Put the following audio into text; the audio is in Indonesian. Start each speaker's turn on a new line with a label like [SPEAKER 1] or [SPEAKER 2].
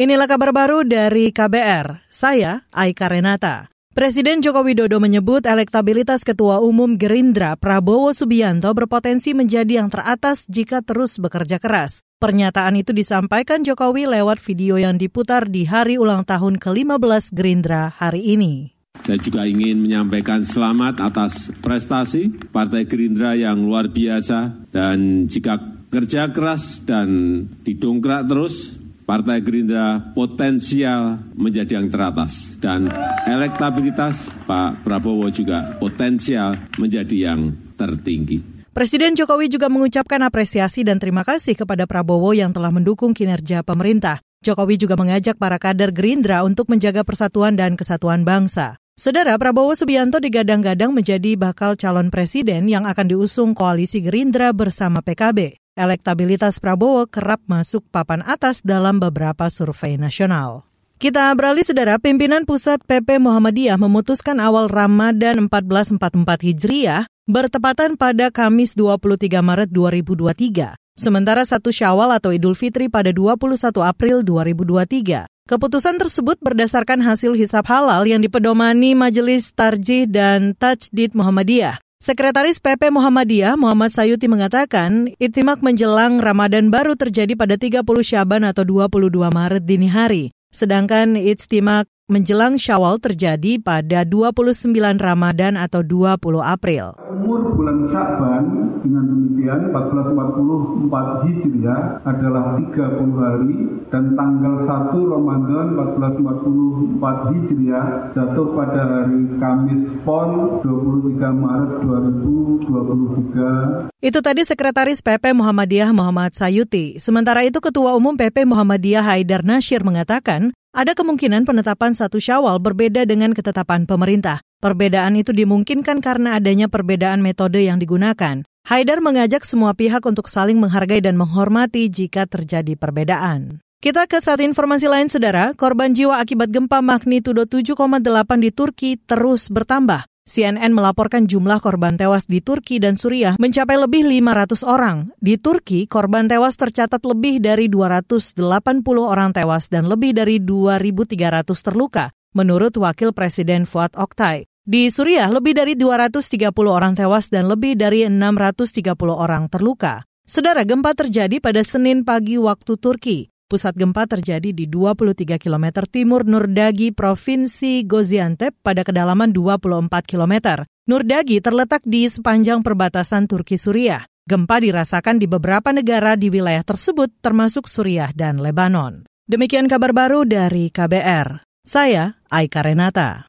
[SPEAKER 1] Inilah kabar baru dari KBR. Saya Aika Renata. Presiden Joko Widodo menyebut elektabilitas Ketua Umum Gerindra Prabowo Subianto berpotensi menjadi yang teratas jika terus bekerja keras. Pernyataan itu disampaikan Jokowi lewat video yang diputar di hari ulang tahun ke-15 Gerindra hari ini.
[SPEAKER 2] Saya juga ingin menyampaikan selamat atas prestasi Partai Gerindra yang luar biasa dan jika kerja keras dan didongkrak terus, Partai Gerindra potensial menjadi yang teratas dan elektabilitas Pak Prabowo juga potensial menjadi yang tertinggi.
[SPEAKER 1] Presiden Jokowi juga mengucapkan apresiasi dan terima kasih kepada Prabowo yang telah mendukung kinerja pemerintah. Jokowi juga mengajak para kader Gerindra untuk menjaga persatuan dan kesatuan bangsa. Saudara Prabowo Subianto digadang-gadang menjadi bakal calon presiden yang akan diusung koalisi Gerindra bersama PKB. Elektabilitas Prabowo kerap masuk papan atas dalam beberapa survei nasional. Kita beralih saudara, pimpinan pusat PP Muhammadiyah memutuskan awal Ramadan 1444 Hijriah bertepatan pada Kamis 23 Maret 2023. Sementara satu Syawal atau Idul Fitri pada 21 April 2023. Keputusan tersebut berdasarkan hasil hisap halal yang dipedomani Majelis Tarjih dan Tajdid Muhammadiyah. Sekretaris PP Muhammadiyah Muhammad Sayuti mengatakan, itimak menjelang Ramadan baru terjadi pada 30 Syaban atau 22 Maret dini hari. Sedangkan ijtimak menjelang Syawal terjadi pada 29 Ramadan atau 20 April.
[SPEAKER 3] Umur bulan Sya'ban dengan demikian 1444 Hijriah adalah 30 hari dan tanggal 1 Ramadan 1444 Hijriah jatuh pada hari Kamis PON 23 Maret 2023.
[SPEAKER 1] Itu tadi Sekretaris PP Muhammadiyah Muhammad Sayuti. Sementara itu Ketua Umum PP Muhammadiyah Haidar Nasyir mengatakan, ada kemungkinan penetapan satu syawal berbeda dengan ketetapan pemerintah. Perbedaan itu dimungkinkan karena adanya perbedaan metode yang digunakan. Haidar mengajak semua pihak untuk saling menghargai dan menghormati jika terjadi perbedaan. Kita ke satu informasi lain, Saudara. Korban jiwa akibat gempa magnitudo 7,8 di Turki terus bertambah. CNN melaporkan jumlah korban tewas di Turki dan Suriah mencapai lebih 500 orang. Di Turki, korban tewas tercatat lebih dari 280 orang tewas dan lebih dari 2.300 terluka, menurut Wakil Presiden Fuad Oktay. Di Suriah, lebih dari 230 orang tewas dan lebih dari 630 orang terluka. Saudara gempa terjadi pada Senin pagi waktu Turki. Pusat gempa terjadi di 23 km timur Nurdagi, Provinsi Gaziantep pada kedalaman 24 km. Nurdagi terletak di sepanjang perbatasan Turki-Suriah. Gempa dirasakan di beberapa negara di wilayah tersebut termasuk Suriah dan Lebanon. Demikian kabar baru dari KBR. Saya Aika Renata.